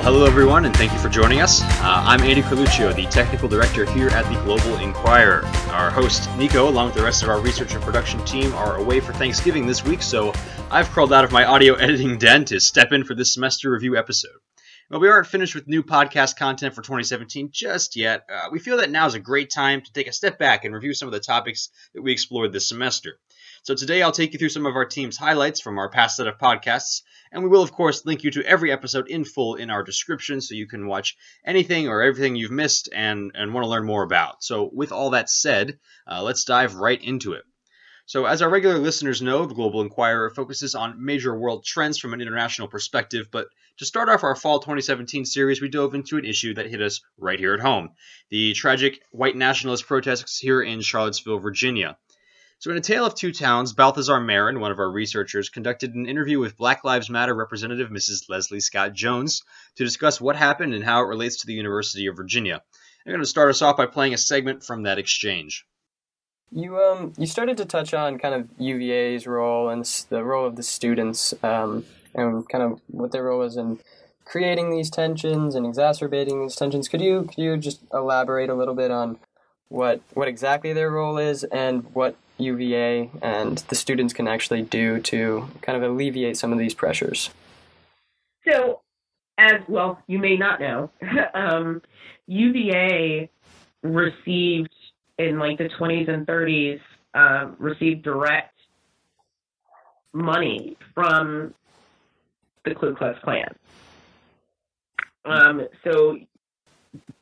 Well, hello everyone, and thank you for joining us. Uh, I'm Andy Coluccio, the technical director here at the Global Inquirer. Our host, Nico, along with the rest of our research and production team, are away for Thanksgiving this week, so I've crawled out of my audio editing den to step in for this semester review episode. Well, we aren't finished with new podcast content for 2017 just yet. Uh, we feel that now is a great time to take a step back and review some of the topics that we explored this semester. So today I'll take you through some of our team's highlights from our past set of podcasts, and we will, of course, link you to every episode in full in our description so you can watch anything or everything you've missed and, and want to learn more about. So, with all that said, uh, let's dive right into it. So, as our regular listeners know, the Global Inquirer focuses on major world trends from an international perspective. But to start off our fall 2017 series, we dove into an issue that hit us right here at home the tragic white nationalist protests here in Charlottesville, Virginia. So, in A Tale of Two Towns, Balthazar Marin, one of our researchers, conducted an interview with Black Lives Matter representative Mrs. Leslie Scott Jones to discuss what happened and how it relates to the University of Virginia. I'm going to start us off by playing a segment from that exchange. You um you started to touch on kind of UVA's role and the role of the students um, and kind of what their role is in creating these tensions and exacerbating these tensions. Could you could you just elaborate a little bit on what what exactly their role is and what UVA and the students can actually do to kind of alleviate some of these pressures? So, as well, you may not know, um, UVA received in like the 20s and 30s uh, received direct money from the Ku Klux Klan. Um, so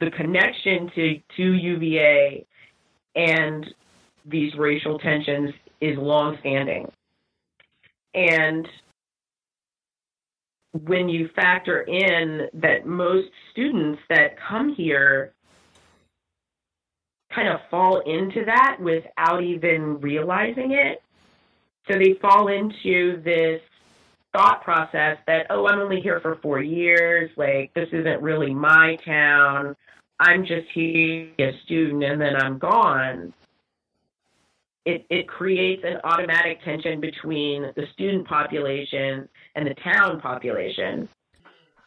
the connection to to UVA and these racial tensions is longstanding. And when you factor in that most students that come here kind of fall into that without even realizing it. So they fall into this thought process that, oh, I'm only here for four years. Like, this isn't really my town. I'm just here a student and then I'm gone it, it creates an automatic tension between the student population and the town population.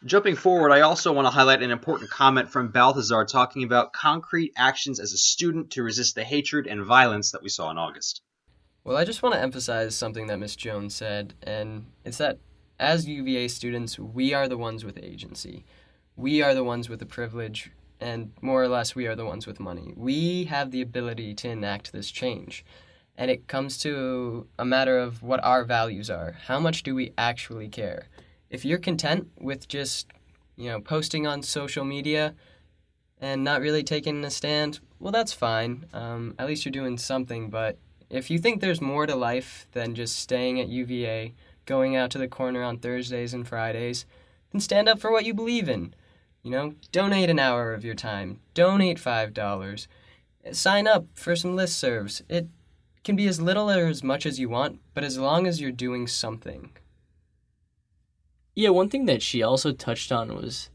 Jumping forward, I also want to highlight an important comment from Balthazar talking about concrete actions as a student to resist the hatred and violence that we saw in August. Well, I just want to emphasize something that Ms. Jones said, and it's that as UVA students, we are the ones with agency. We are the ones with the privilege, and more or less, we are the ones with money. We have the ability to enact this change and it comes to a matter of what our values are. How much do we actually care? If you're content with just, you know, posting on social media and not really taking a stand, well, that's fine. Um, at least you're doing something. But if you think there's more to life than just staying at UVA, going out to the corner on Thursdays and Fridays, then stand up for what you believe in. You know, donate an hour of your time, donate $5, sign up for some listservs. It can be as little or as much as you want, but as long as you're doing something. Yeah, one thing that she also touched on was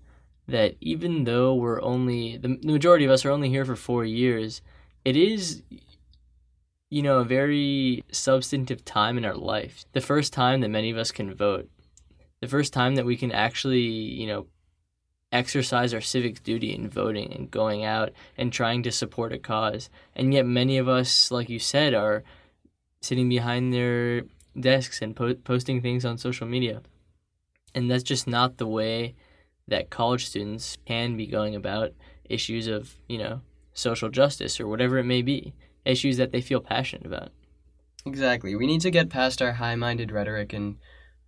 that even though we're only the, the majority of us are only here for 4 years, it is you know, a very substantive time in our life. The first time that many of us can vote. The first time that we can actually, you know, exercise our civic duty in voting and going out and trying to support a cause. And yet, many of us, like you said, are sitting behind their desks and po- posting things on social media. And that's just not the way that college students can be going about issues of, you know, social justice or whatever it may be, issues that they feel passionate about. Exactly. We need to get past our high minded rhetoric and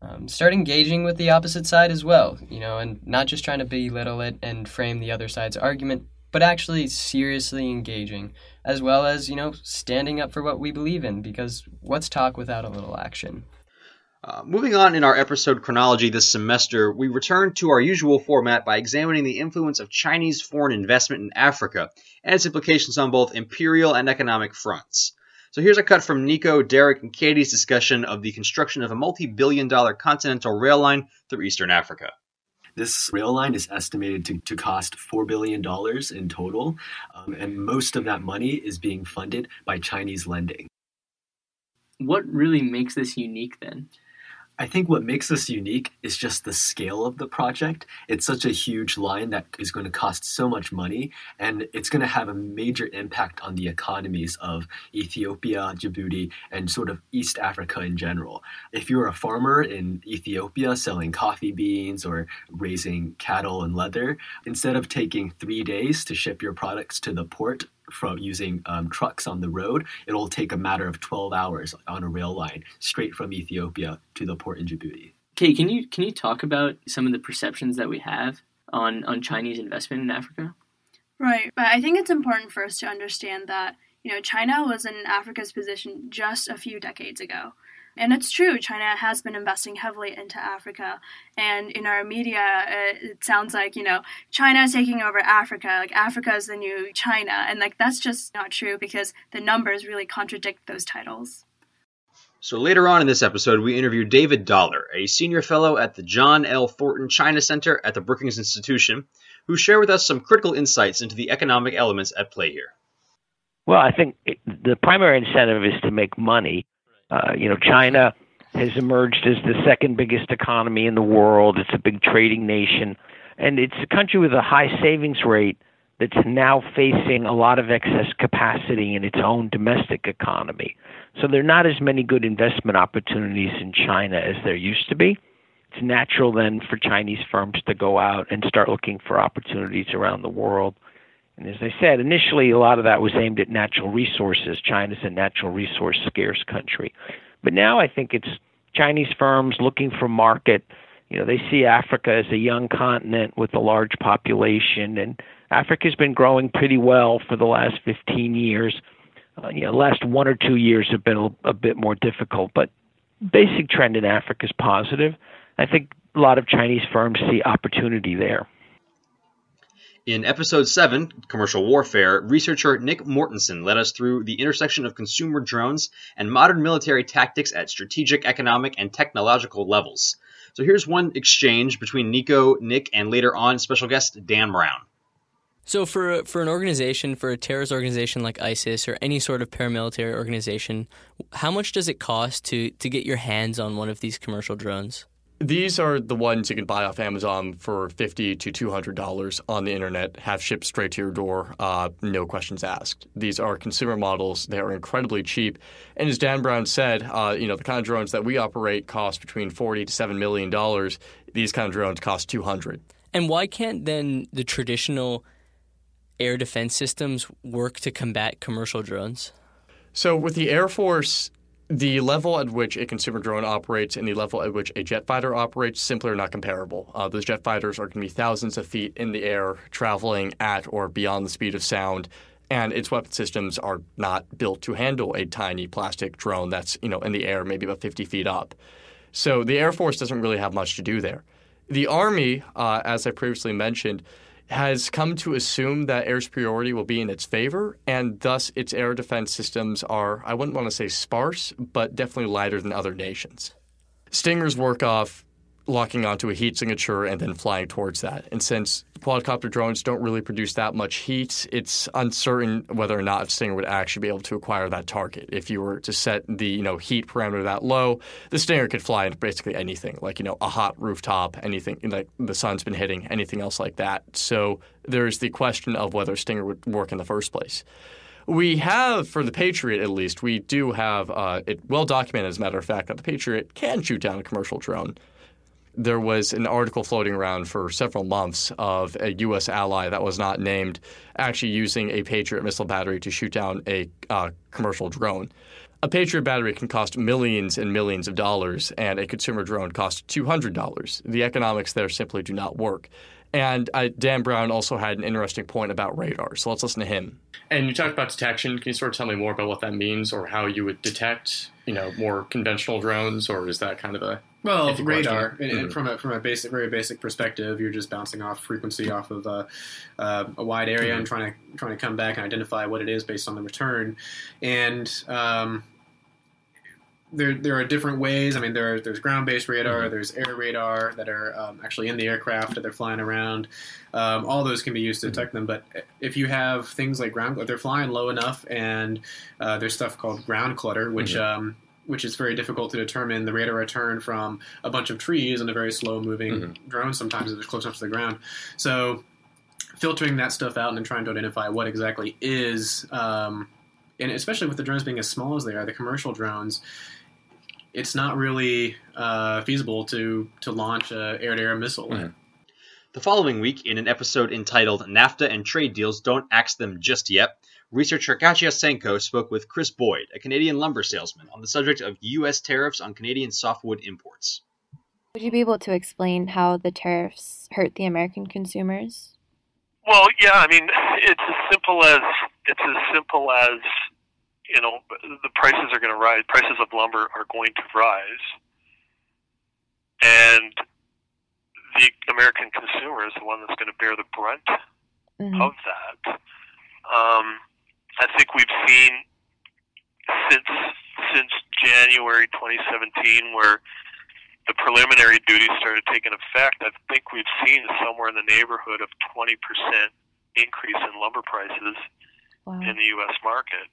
um, start engaging with the opposite side as well, you know, and not just trying to belittle it and frame the other side's argument, but actually seriously engaging, as well as, you know, standing up for what we believe in, because what's talk without a little action? Uh, moving on in our episode chronology this semester, we return to our usual format by examining the influence of Chinese foreign investment in Africa and its implications on both imperial and economic fronts. So here's a cut from Nico, Derek, and Katie's discussion of the construction of a multi billion dollar continental rail line through eastern Africa. This rail line is estimated to, to cost $4 billion in total, um, and most of that money is being funded by Chinese lending. What really makes this unique then? I think what makes this unique is just the scale of the project. It's such a huge line that is going to cost so much money, and it's going to have a major impact on the economies of Ethiopia, Djibouti, and sort of East Africa in general. If you're a farmer in Ethiopia selling coffee beans or raising cattle and leather, instead of taking three days to ship your products to the port from using um, trucks on the road, it'll take a matter of 12 hours on a rail line straight from Ethiopia to the port in Djibouti. Okay, can you can you talk about some of the perceptions that we have on on Chinese investment in Africa? Right, but I think it's important for us to understand that you know China was in Africa's position just a few decades ago. And it's true, China has been investing heavily into Africa. And in our media, uh, it sounds like, you know, China is taking over Africa, like Africa is the new China. And like that's just not true because the numbers really contradict those titles. So later on in this episode, we interview David Dollar, a senior fellow at the John L. Thornton China Center at the Brookings Institution, who share with us some critical insights into the economic elements at play here. Well, I think the primary incentive is to make money uh, you know, China has emerged as the second biggest economy in the world. It's a big trading nation, and it's a country with a high savings rate that's now facing a lot of excess capacity in its own domestic economy. So there are not as many good investment opportunities in China as there used to be. It's natural then for Chinese firms to go out and start looking for opportunities around the world. And as I said, initially a lot of that was aimed at natural resources. China's a natural resource scarce country. But now I think it's Chinese firms looking for market. You know, they see Africa as a young continent with a large population, and Africa's been growing pretty well for the last 15 years. Uh, you know, last one or two years have been a, a bit more difficult, but basic trend in Africa is positive. I think a lot of Chinese firms see opportunity there. In episode 7, Commercial Warfare, researcher Nick Mortensen led us through the intersection of consumer drones and modern military tactics at strategic, economic, and technological levels. So here's one exchange between Nico, Nick, and later on special guest Dan Brown. So for for an organization, for a terrorist organization like ISIS or any sort of paramilitary organization, how much does it cost to to get your hands on one of these commercial drones? These are the ones you can buy off Amazon for fifty to two hundred dollars on the internet, have shipped straight to your door, uh, no questions asked. These are consumer models; they are incredibly cheap. And as Dan Brown said, uh, you know the kind of drones that we operate cost between forty to seven million dollars. These kind of drones cost two hundred. And why can't then the traditional air defense systems work to combat commercial drones? So with the Air Force, the level at which a consumer drone operates and the level at which a jet fighter operates simply are not comparable. Uh, those jet fighters are going to be thousands of feet in the air, traveling at or beyond the speed of sound, and its weapon systems are not built to handle a tiny plastic drone that's you know in the air, maybe about 50 feet up. So the Air Force doesn't really have much to do there. The Army, uh, as I previously mentioned, has come to assume that air superiority will be in its favor, and thus its air defense systems are, I wouldn't want to say sparse, but definitely lighter than other nations. Stingers work off locking onto a heat signature and then flying towards that. And since quadcopter drones don't really produce that much heat, it's uncertain whether or not Stinger would actually be able to acquire that target. If you were to set the you know heat parameter that low, the Stinger could fly into basically anything, like you know a hot rooftop, anything like the sun's been hitting, anything else like that. So there's the question of whether Stinger would work in the first place. We have, for the Patriot at least, we do have uh, it well documented, as a matter of fact, that the Patriot can shoot down a commercial drone there was an article floating around for several months of a U.S. ally that was not named actually using a Patriot missile battery to shoot down a uh, commercial drone. A Patriot battery can cost millions and millions of dollars, and a consumer drone costs $200. The economics there simply do not work. And uh, Dan Brown also had an interesting point about radar, so let's listen to him. And you talked about detection. Can you sort of tell me more about what that means, or how you would detect, you know, more conventional drones, or is that kind of a well, radar, and, and, mm-hmm. from a from a basic, very basic perspective, you're just bouncing off frequency off of uh, uh, a wide area mm-hmm. and trying to trying to come back and identify what it is based on the return. And um, there there are different ways. I mean, there there's ground based radar, mm-hmm. there's air radar that are um, actually in the aircraft that they're flying around. Um, all those can be used to mm-hmm. detect them. But if you have things like ground, they're flying low enough, and uh, there's stuff called ground clutter, which mm-hmm. um, which is very difficult to determine the rate of return from a bunch of trees and a very slow moving Mm-hmm. drone sometimes if it's close enough to the ground. So filtering that stuff out and then trying to identify what exactly is, um, and especially with the drones being as small as they are, the commercial drones, it's not really uh, feasible to to launch a air to air missile. Mhm. The following week, in an episode entitled NAFTA and Trade Deals Don't Axe Them Just Yet, researcher Katya Senko spoke with Chris Boyd, a Canadian lumber salesman, on the subject of U.S. tariffs on Canadian softwood imports. Would you be able to explain how the tariffs hurt the American consumers? Well, yeah, I mean, it's as simple as it's as simple as you know the prices are going to rise. Prices of lumber are going to rise, and the American consumer is the one that's going to bear the brunt Mhm. of that. Um, I think we've seen since since January 2017, where the preliminary duties started taking effect. I think we've seen somewhere in the neighborhood of 20% increase in lumber prices Wow. in the U.S. market.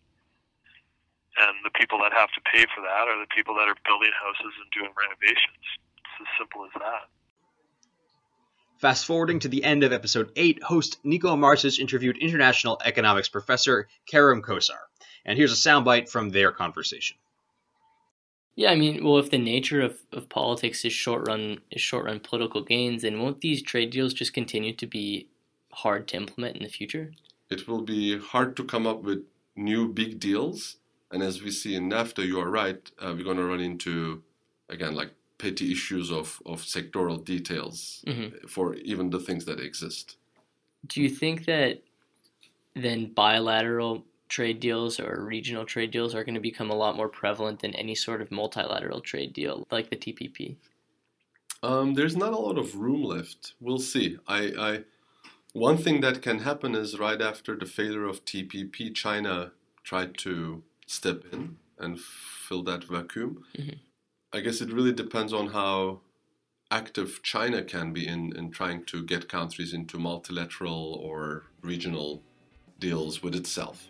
And the people that have to pay for that are the people that are building houses and doing renovations. It's as simple as that. Fast forwarding to the end of episode 8, host Nico Marcis interviewed international economics professor Kerem Cosar. And here's a soundbite from their conversation. Yeah, I mean, well, if the nature of, of politics is short run is short run political gains, then won't these trade deals just continue to be hard to implement in the future? It will be hard to come up with new big deals, and as we see in NAFTA, you are right. Uh, we're going to run into again like petty issues of of sectoral details Mhm. for even the things that exist. Do you think that then bilateral trade deals or regional trade deals are going to become a lot more prevalent than any sort of multilateral trade deal like the TPP? Um, there's not a lot of room left. We'll see. I, I, one thing that can happen is right after the failure of TPP, China tried to step in and fill that vacuum. Mhm. I guess it really depends on how active China can be in, in trying to get countries into multilateral or regional deals with itself.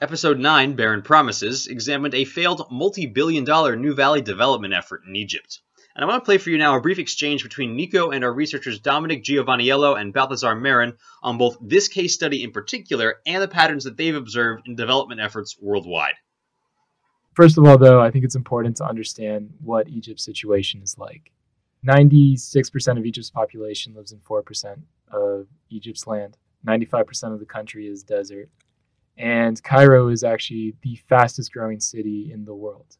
Episode 9, Barren Promises, examined a failed multi billion dollar New Valley development effort in Egypt. And I want to play for you now a brief exchange between Nico and our researchers Dominic Giovanniello and Balthazar Marin on both this case study in particular and the patterns that they've observed in development efforts worldwide. First of all, though, I think it's important to understand what Egypt's situation is like. 96% of Egypt's population lives in 4% of Egypt's land. 95% of the country is desert. And Cairo is actually the fastest growing city in the world.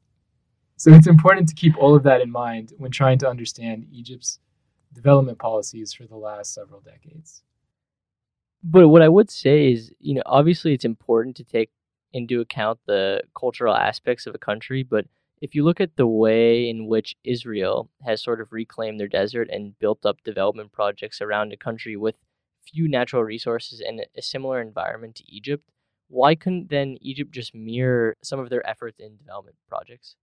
So it's important to keep all of that in mind when trying to understand Egypt's development policies for the last several decades. But what I would say is, you know, obviously it's important to take into account the cultural aspects of a country, but if you look at the way in which Israel has sort of reclaimed their desert and built up development projects around a country with few natural resources and a similar environment to Egypt, why couldn't then Egypt just mirror some of their efforts in development projects?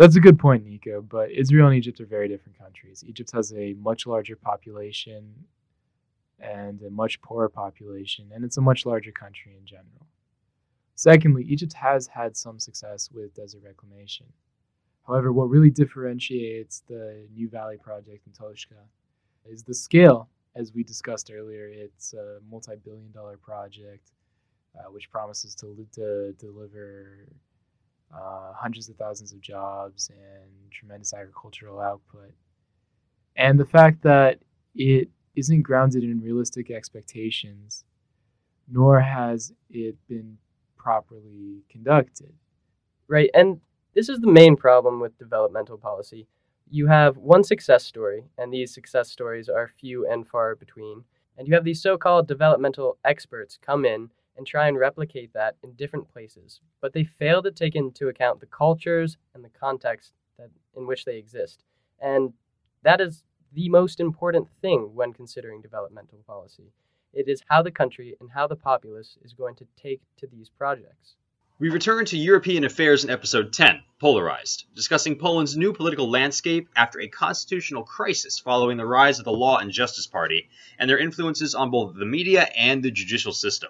That's a good point, Nico, but Israel and Egypt are very different countries. Egypt has a much larger population and a much poorer population, and it's a much larger country in general. Secondly, Egypt has had some success with desert reclamation. However, what really differentiates the New Valley project in Toshka is the scale. As we discussed earlier, it's a multi billion dollar project uh, which promises to, to deliver uh, hundreds of thousands of jobs and tremendous agricultural output. And the fact that it isn't grounded in realistic expectations, nor has it been properly conducted. Right, and this is the main problem with developmental policy. You have one success story, and these success stories are few and far between. And you have these so called developmental experts come in and try and replicate that in different places, but they fail to take into account the cultures and the context that, in which they exist. And that is the most important thing when considering developmental policy. It is how the country and how the populace is going to take to these projects. We return to European affairs in episode 10, Polarized, discussing Poland's new political landscape after a constitutional crisis following the rise of the Law and Justice Party and their influences on both the media and the judicial system.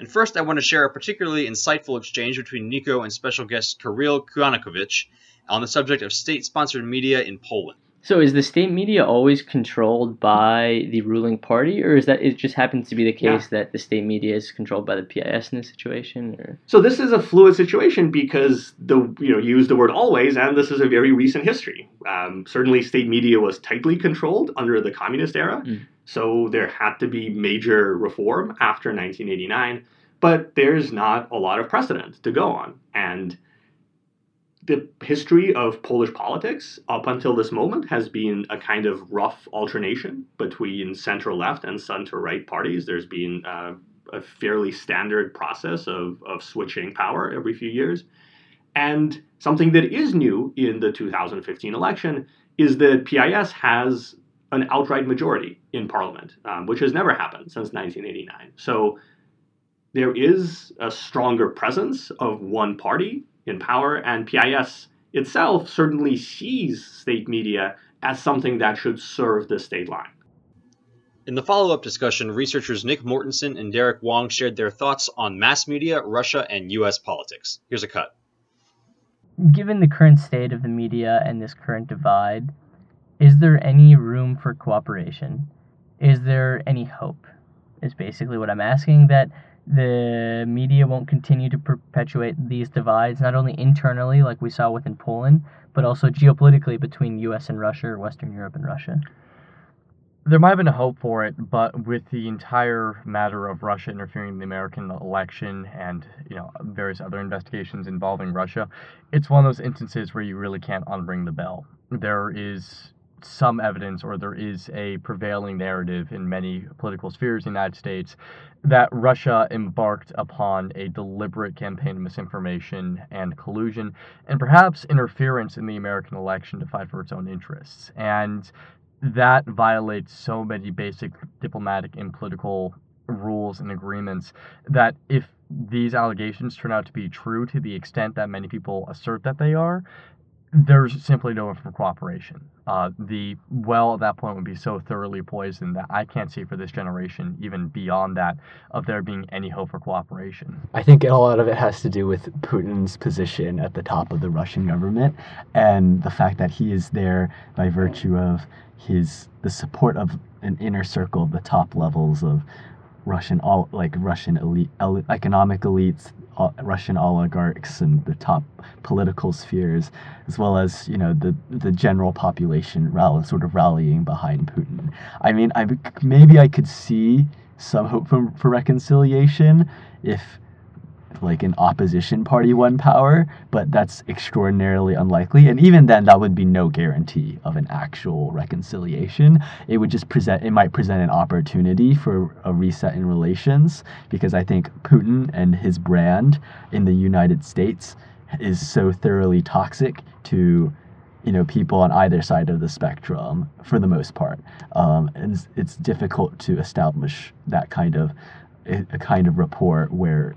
And first, I want to share a particularly insightful exchange between Nico and special guest Kirill Kuanakovich on the subject of state sponsored media in Poland. So is the state media always controlled by the ruling party, or is that it just happens to be the case yeah. that the state media is controlled by the PIS in this situation? Or? So this is a fluid situation because the you know you use the word always, and this is a very recent history. Um, certainly, state media was tightly controlled under the communist era, mm. So there had to be major reform after 1989. But there's not a lot of precedent to go on, and the history of Polish politics up until this moment has been a kind of rough alternation between center left and center right parties. There's been uh, a fairly standard process of, of switching power every few years. And something that is new in the 2015 election is that PIS has an outright majority in parliament, um, which has never happened since 1989. So there is a stronger presence of one party in power, and PIS itself certainly sees state media as something that should serve the state line. In the follow up discussion, researchers Nick Mortensen and Derek Wong shared their thoughts on mass media, Russia, and U.S. politics. Here's a cut. Given the current state of the media and this current divide, is there any room for cooperation? Is there any hope? Is basically what I'm asking. That the media won't continue to perpetuate these divides, not only internally, like we saw within Poland, but also geopolitically between U.S. and Russia, or Western Europe and Russia. There might have been a hope for it, but with the entire matter of Russia interfering in the American election and you know various other investigations involving Russia, it's one of those instances where you really can't unring the bell. There is some evidence or there is a prevailing narrative in many political spheres in the United States that Russia embarked upon a deliberate campaign of misinformation and collusion and perhaps interference in the American election to fight for its own interests. And that violates so many basic diplomatic and political rules and agreements that if these allegations turn out to be true to the extent that many people assert that they are, there's simply no room for cooperation. Uh, the well at that point would be so thoroughly poisoned that I can't see for this generation, even beyond that, of there being any hope for cooperation. I think a lot of it has to do with Putin's position at the top of the Russian government and the fact that he is there by virtue of his the support of an inner circle, the top levels of Russian all like Russian elite, elite economic elites, uh, Russian oligarchs and the top political spheres, as well as you know the the general population rally, sort of rallying behind Putin. I mean, I maybe I could see some hope for, for reconciliation if like an opposition party won power, but that's extraordinarily unlikely. And even then, that would be no guarantee of an actual reconciliation. It would just present, it might present an opportunity for a reset in relations because I think Putin and his brand in the United States is so thoroughly toxic to you know people on either side of the spectrum for the most part um, and it's, it's difficult to establish that kind of a kind of rapport where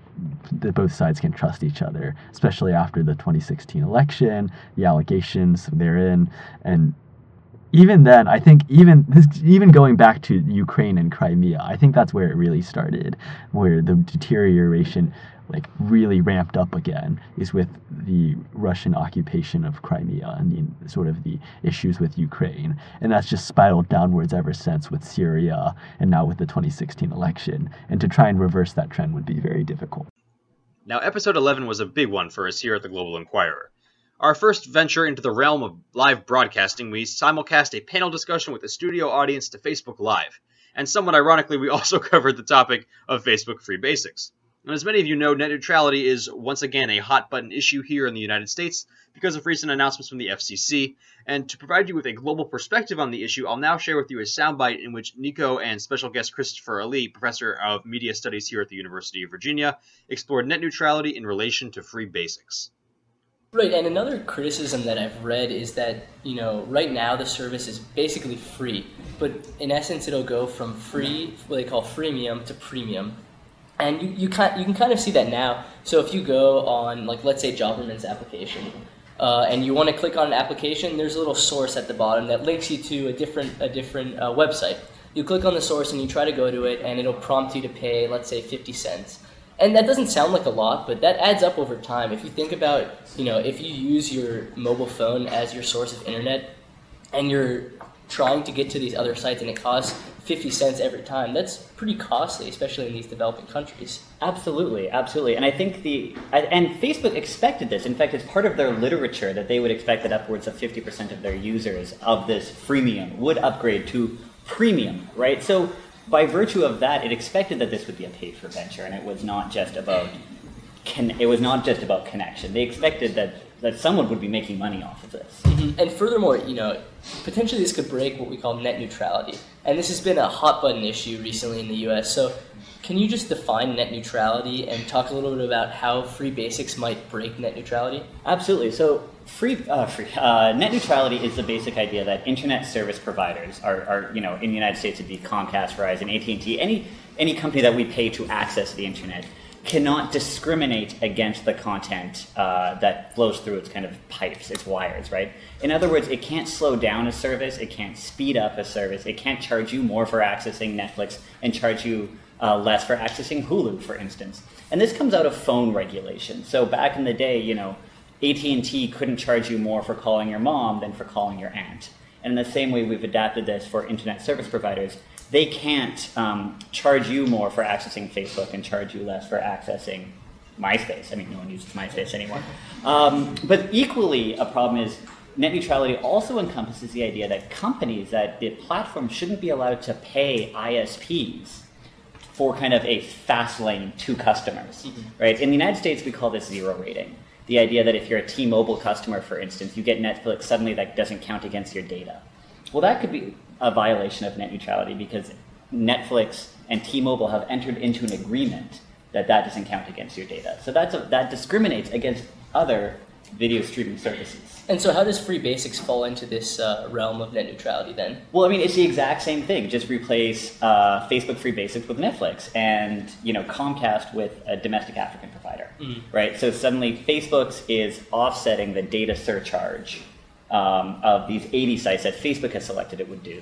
the, both sides can trust each other, especially after the 2016 election, the allegations therein, and even then, I think even this, even going back to Ukraine and Crimea, I think that's where it really started, where the deterioration like really ramped up again is with the Russian occupation of Crimea and the sort of the issues with Ukraine. And that's just spiraled downwards ever since with Syria and now with the 2016 election. And to try and reverse that trend would be very difficult. Now, episode 11 was a big one for us here at the Global Inquirer. Our first venture into the realm of live broadcasting, we simulcast a panel discussion with a studio audience to Facebook Live. And somewhat ironically, we also covered the topic of Facebook Free Basics. As many of you know, net neutrality is once again a hot button issue here in the United States because of recent announcements from the FCC. And to provide you with a global perspective on the issue, I'll now share with you a soundbite in which Nico and special guest Christopher Ali, professor of media studies here at the University of Virginia, explored net neutrality in relation to free basics. Right, and another criticism that I've read is that, you know, right now the service is basically free, but in essence it'll go from free, what they call freemium, to premium and you, you, can, you can kind of see that now. So if you go on, like, let's say Jobberman's application, uh, and you want to click on an application, there's a little source at the bottom that links you to a different, a different uh, website. You click on the source and you try to go to it, and it'll prompt you to pay, let's say, 50 cents. and that doesn't sound like a lot, but that adds up over time. If you think about, you know, if you use your mobile phone as your source of internet, and you're trying to get to these other sites, and it costs 50 cents every time. That's pretty costly, especially in these developing countries. Absolutely, absolutely. And I think the and Facebook expected this. In fact, it's part of their literature that they would expect that upwards of 50% of their users of this freemium would upgrade to premium, right? So by virtue of that, it expected that this would be a paid for venture and it was not just about it was not just about connection. They expected that that someone would be making money off of this. Mm-hmm. And furthermore, you know, potentially this could break what we call net neutrality. And this has been a hot button issue recently in the US. So, can you just define net neutrality and talk a little bit about how free basics might break net neutrality? Absolutely. So, free, uh, free uh, net neutrality is the basic idea that internet service providers are, are, you know, in the United States it'd be Comcast, Verizon, AT&T, any any company that we pay to access the internet cannot discriminate against the content uh, that flows through its kind of pipes, its wires, right? In other words, it can't slow down a service, it can't speed up a service, it can't charge you more for accessing Netflix and charge you uh, less for accessing Hulu, for instance. And this comes out of phone regulation. So back in the day, you know, AT&T couldn't charge you more for calling your mom than for calling your aunt. And in the same way, we've adapted this for internet service providers they can't um, charge you more for accessing Facebook and charge you less for accessing MySpace. I mean, no one uses MySpace anymore. Um, but equally, a problem is net neutrality also encompasses the idea that companies, that the platform shouldn't be allowed to pay ISPs for kind of a fast lane to customers, mm-hmm. right? In the United States, we call this zero rating. The idea that if you're a T-Mobile customer, for instance, you get Netflix, suddenly that doesn't count against your data. Well, that could be a violation of net neutrality because Netflix and T-Mobile have entered into an agreement that that doesn't count against your data. So that's a, that discriminates against other video streaming services. And so, how does Free Basics fall into this uh, realm of net neutrality then? Well, I mean, it's the exact same thing. Just replace uh, Facebook Free Basics with Netflix, and you know Comcast with a domestic African provider, mm. right? So suddenly, Facebook's is offsetting the data surcharge um, of these 80 sites that Facebook has selected it would do.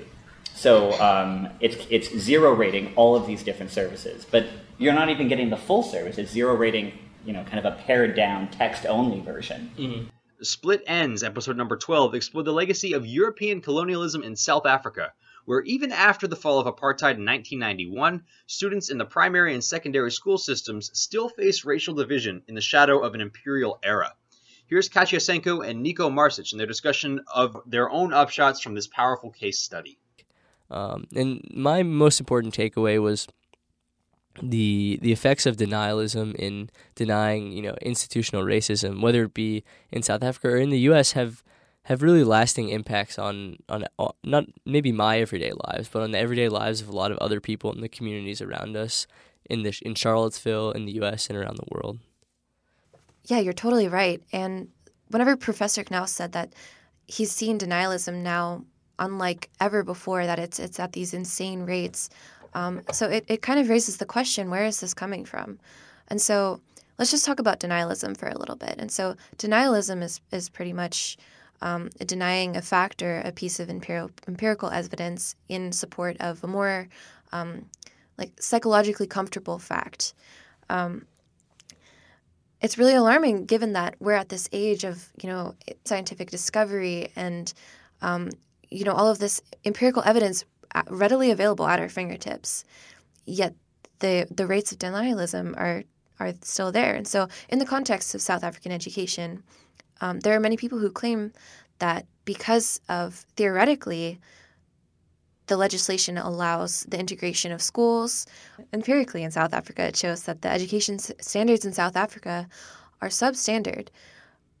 So um, it's, it's zero rating all of these different services, but you're not even getting the full service. It's zero rating, you know, kind of a pared down text only version. Mm-hmm. Split Ends, episode number 12, explored the legacy of European colonialism in South Africa, where even after the fall of apartheid in 1991, students in the primary and secondary school systems still face racial division in the shadow of an imperial era. Here's Katya Senko and Nico Marsic in their discussion of their own upshots from this powerful case study. Um, and my most important takeaway was the the effects of denialism in denying you know institutional racism, whether it be in South Africa or in the U.S., have have really lasting impacts on on uh, not maybe my everyday lives, but on the everyday lives of a lot of other people in the communities around us in the in Charlottesville, in the U.S. and around the world. Yeah, you're totally right. And whenever Professor Knaus said that he's seen denialism now unlike ever before, that it's it's at these insane rates. Um, so it, it kind of raises the question, where is this coming from? And so let's just talk about denialism for a little bit. And so denialism is is pretty much um, denying a fact or a piece of empirical, empirical evidence in support of a more um, like psychologically comfortable fact. Um, it's really alarming given that we're at this age of you know scientific discovery and um, you know all of this empirical evidence readily available at our fingertips. Yet the the rates of denialism are are still there. And so in the context of south african education um, there are many people who claim that because of theoretically the legislation allows the integration of schools. Empirically, in South Africa, it shows that the education standards in South Africa are substandard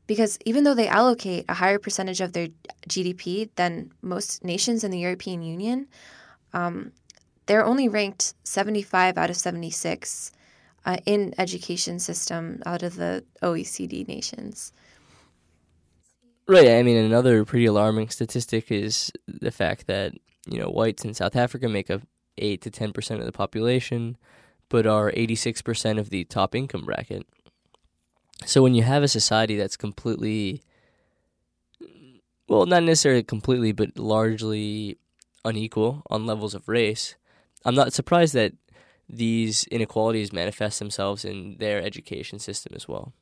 because even though they allocate a higher percentage of their GDP than most nations in the European Union, um, they're only ranked 75 out of 76 uh, in education system out of the OECD nations. Right. I mean, another pretty alarming statistic is the fact that you know, whites in South Africa make up 8 to 10% of the population, but are 86% of the top income bracket. So when you have a society that's completely, well, not necessarily completely, but largely unequal on levels of race, I'm not surprised that these inequalities manifest themselves in their education system as well.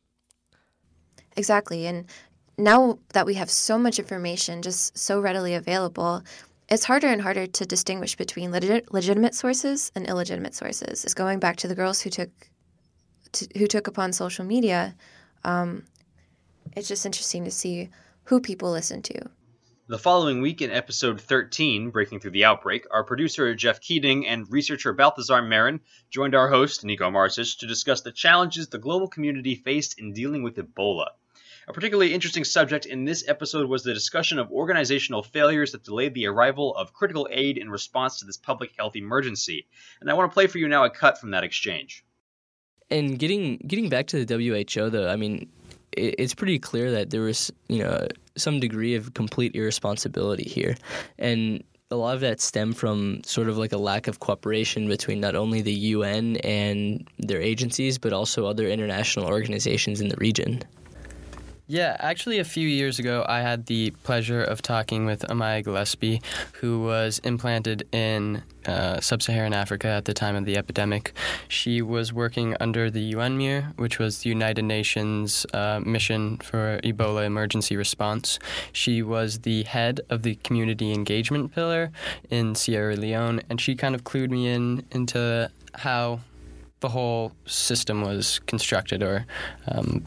Exactly. And now that we have so much information just so readily available, it's harder and harder to distinguish between legit- legitimate sources and illegitimate sources. It's going back to the girls who took to, who took upon social media. Um, it's just interesting to see who people listen to. The following week, in episode 13, Breaking Through the Outbreak, our producer Jeff Keating and researcher Balthazar Marin joined our host, Nico Marcic, to discuss the challenges the global community faced in dealing with Ebola. A particularly interesting subject in this episode was the discussion of organizational failures that delayed the arrival of critical aid in response to this public health emergency. And I want to play for you now a cut from that exchange. And getting getting back to the WHO, though, I mean, it's pretty clear that there was, you know, some degree of complete irresponsibility here. And a lot of that stemmed from sort of like a lack of cooperation between not only the UN and their agencies, but also other international organizations in the region. Yeah, actually, a few years ago, I had the pleasure of talking with Amaya Gillespie, who was implanted in uh, sub Saharan Africa at the time of the epidemic. She was working under the UNMEER, which was the United Nations uh, mission for Ebola emergency response. She was the head of the community engagement pillar in Sierra Leone, and she kind of clued me in into how the whole system was constructed or um,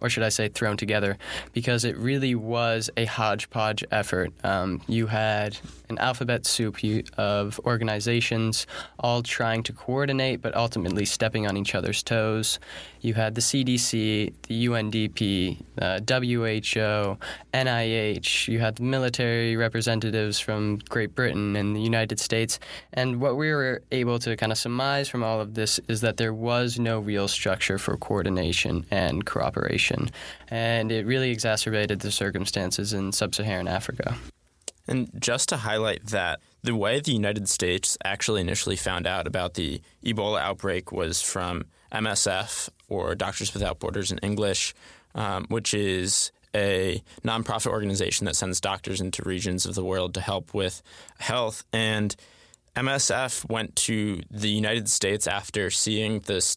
or should I say thrown together, because it really was a hodgepodge effort. Um, you had an alphabet soup of organizations all trying to coordinate, but ultimately stepping on each other's toes. You had the CDC, the UNDP, uh, WHO, NIH, you had military representatives from Great Britain and the United States. And what we were able to kind of surmise from all of this is that there was no real structure for coordination and cooperation. And it really exacerbated the circumstances in sub Saharan Africa. And just to highlight that, the way the United States actually initially found out about the Ebola outbreak was from MSF, or Doctors Without Borders in English, um, which is a nonprofit organization that sends doctors into regions of the world to help with health. And MSF went to the United States after seeing this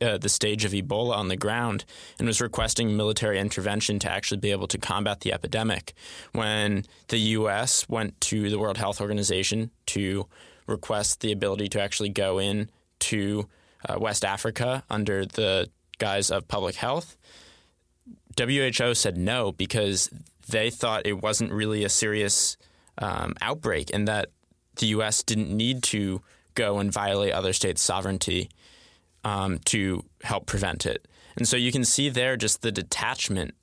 uh, the stage of Ebola on the ground and was requesting military intervention to actually be able to combat the epidemic. When the U.S. went to the World Health Organization to request the ability to actually go in to uh, West Africa under the guise of public health, WHO said no because they thought it wasn't really a serious um, outbreak and that the U.S. didn't need to go and violate other states' sovereignty um, to help prevent it. And so you can see there just the detachment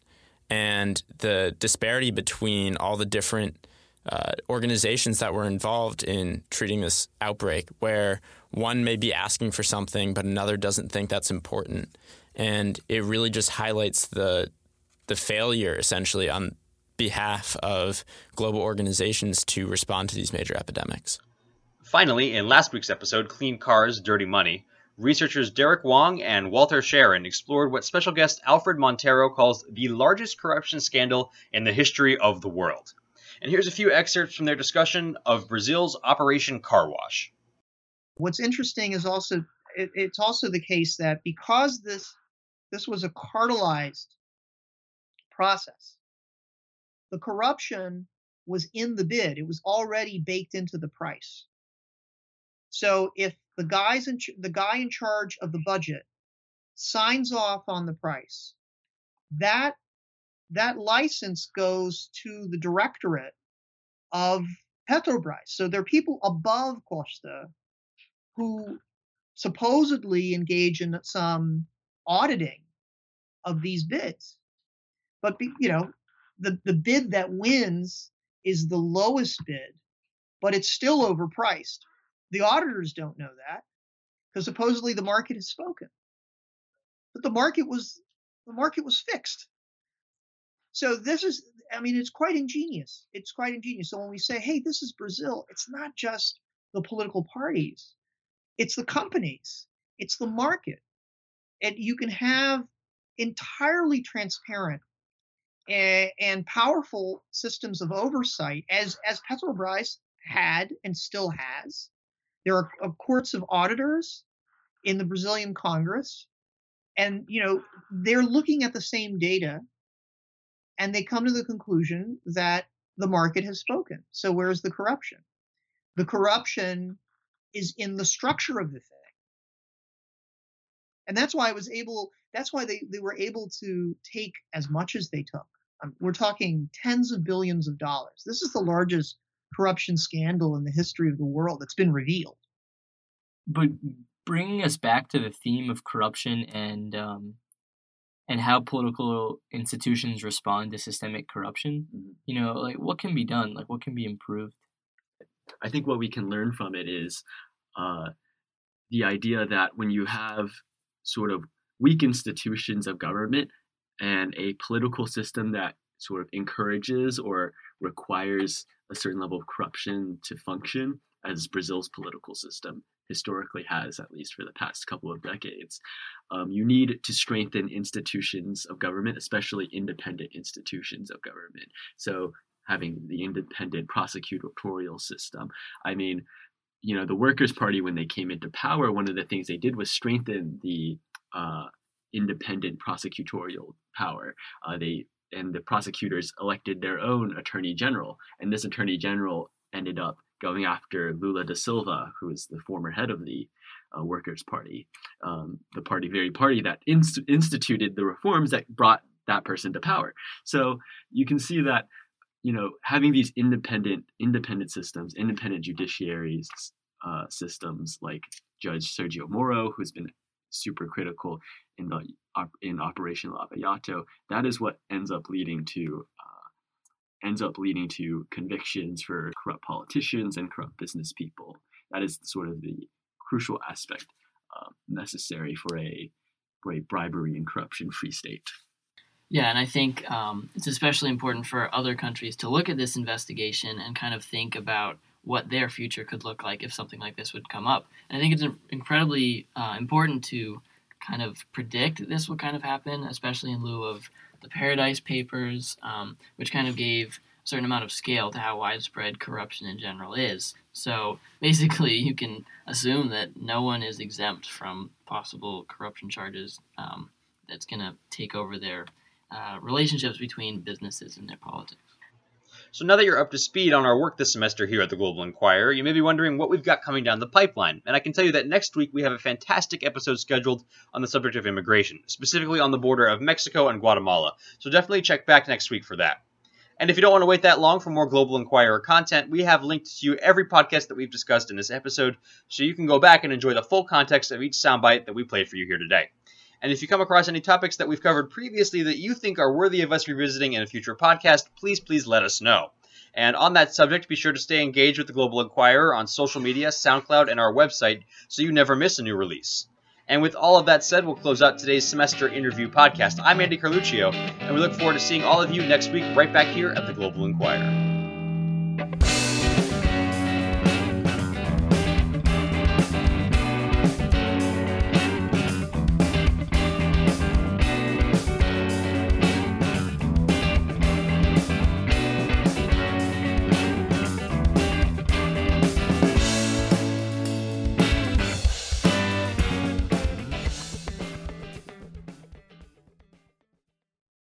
and the disparity between all the different uh, organizations that were involved in treating this outbreak, where one may be asking for something, but another doesn't think that's important. And it really just highlights the the failure essentially on behalf of global organizations to respond to these major epidemics. Finally, in last week's episode, Clean Cars, Dirty Money, researchers Derek Wong and Walter Sharon explored what special guest Alfred Montero calls the largest corruption scandal in the history of the world. And here's a few excerpts from their discussion of Brazil's Operation Car Wash. What's interesting is also it, it's also the case that because this this was a cartelized process, the corruption was in the bid. It was already baked into the price. So if the guys in the guy in charge of the budget signs off on the price, that that license goes to the directorate of Petrobras. So there are people above Costa who supposedly engage in some auditing of these bids. But you know, the the bid that wins is the lowest bid, but it's still overpriced. The auditors don't know that because supposedly the market has spoken. But the market was the market was fixed. So this is I mean it's quite ingenious. It's quite ingenious. So when we say, "Hey, this is Brazil," it's not just the political parties. It's the companies. It's the market. And you can have entirely transparent and, and powerful systems of oversight as as Petrobras had and still has There are courts of auditors in the Brazilian Congress, and you know they're looking at the same data, and they come to the conclusion that the market has spoken. So where's the corruption? The corruption is in the structure of the thing. And that's why I was able, that's why they, they were able to take as much as they took. Um, we're talking tens of billions of dollars. This is the largest corruption scandal in the history of the world that's been revealed. But bringing us back to the theme of corruption and um, and how political institutions respond to systemic corruption, mm-hmm. you know, like what can be done, like what can be improved. I think what we can learn from it is uh, the idea that when you have sort of weak institutions of government and a political system that sort of encourages or requires a certain level of corruption to function, as Brazil's political system historically has, at least for the past couple of decades. Um, you need to strengthen institutions of government, especially independent institutions of government. So, having the independent prosecutorial system. I mean, you know, the Workers' Party, when they came into power, one of the things they did was strengthen the uh, independent prosecutorial power. Uh, they and the prosecutors elected their own attorney general, and this attorney general ended up going after Lula da Silva, who is the former head of the uh, Workers' Party, um, the party, very party that inst- instituted the reforms that brought that person to power. So you can see that you know, having these independent independent systems, independent judiciaries uh, systems like Judge Sergio Moro, who's been super critical in the in Operation Lava Jato, that is what ends up leading to uh, ends up leading to convictions for corrupt politicians and corrupt business people. That is sort of the crucial aspect uh, necessary for a for a bribery and corruption free state. Yeah, and I think um, it's especially important for other countries to look at this investigation and kind of think about what their future could look like if something like this would come up. And I think it's incredibly uh, important to kind of predict this will kind of happen, especially in lieu of the Paradise Papers, um, which kind of gave a certain amount of scale to how widespread corruption in general is. So basically, you can assume that no one is exempt from possible corruption charges um, that's going to take over their uh, relationships between businesses and their politics. So now that you're up to speed on our work this semester here at the Global Inquirer, you may be wondering what we've got coming down the pipeline. And I can tell you that next week we have a fantastic episode scheduled on the subject of immigration, specifically on the border of Mexico and Guatemala. So definitely check back next week for that. And if you don't want to wait that long for more Global Inquirer content, we have linked to you every podcast that we've discussed in this episode, so you can go back and enjoy the full context of each soundbite that we played for you here today. And if you come across any topics that we've covered previously that you think are worthy of us revisiting in a future podcast, please, please let us know. And on that subject, be sure to stay engaged with the Global Inquirer on social media, SoundCloud, and our website so you never miss a new release. And with all of that said, we'll close out today's semester interview podcast. I'm Andy Carluccio, and we look forward to seeing all of you next week right back here at the Global Inquirer.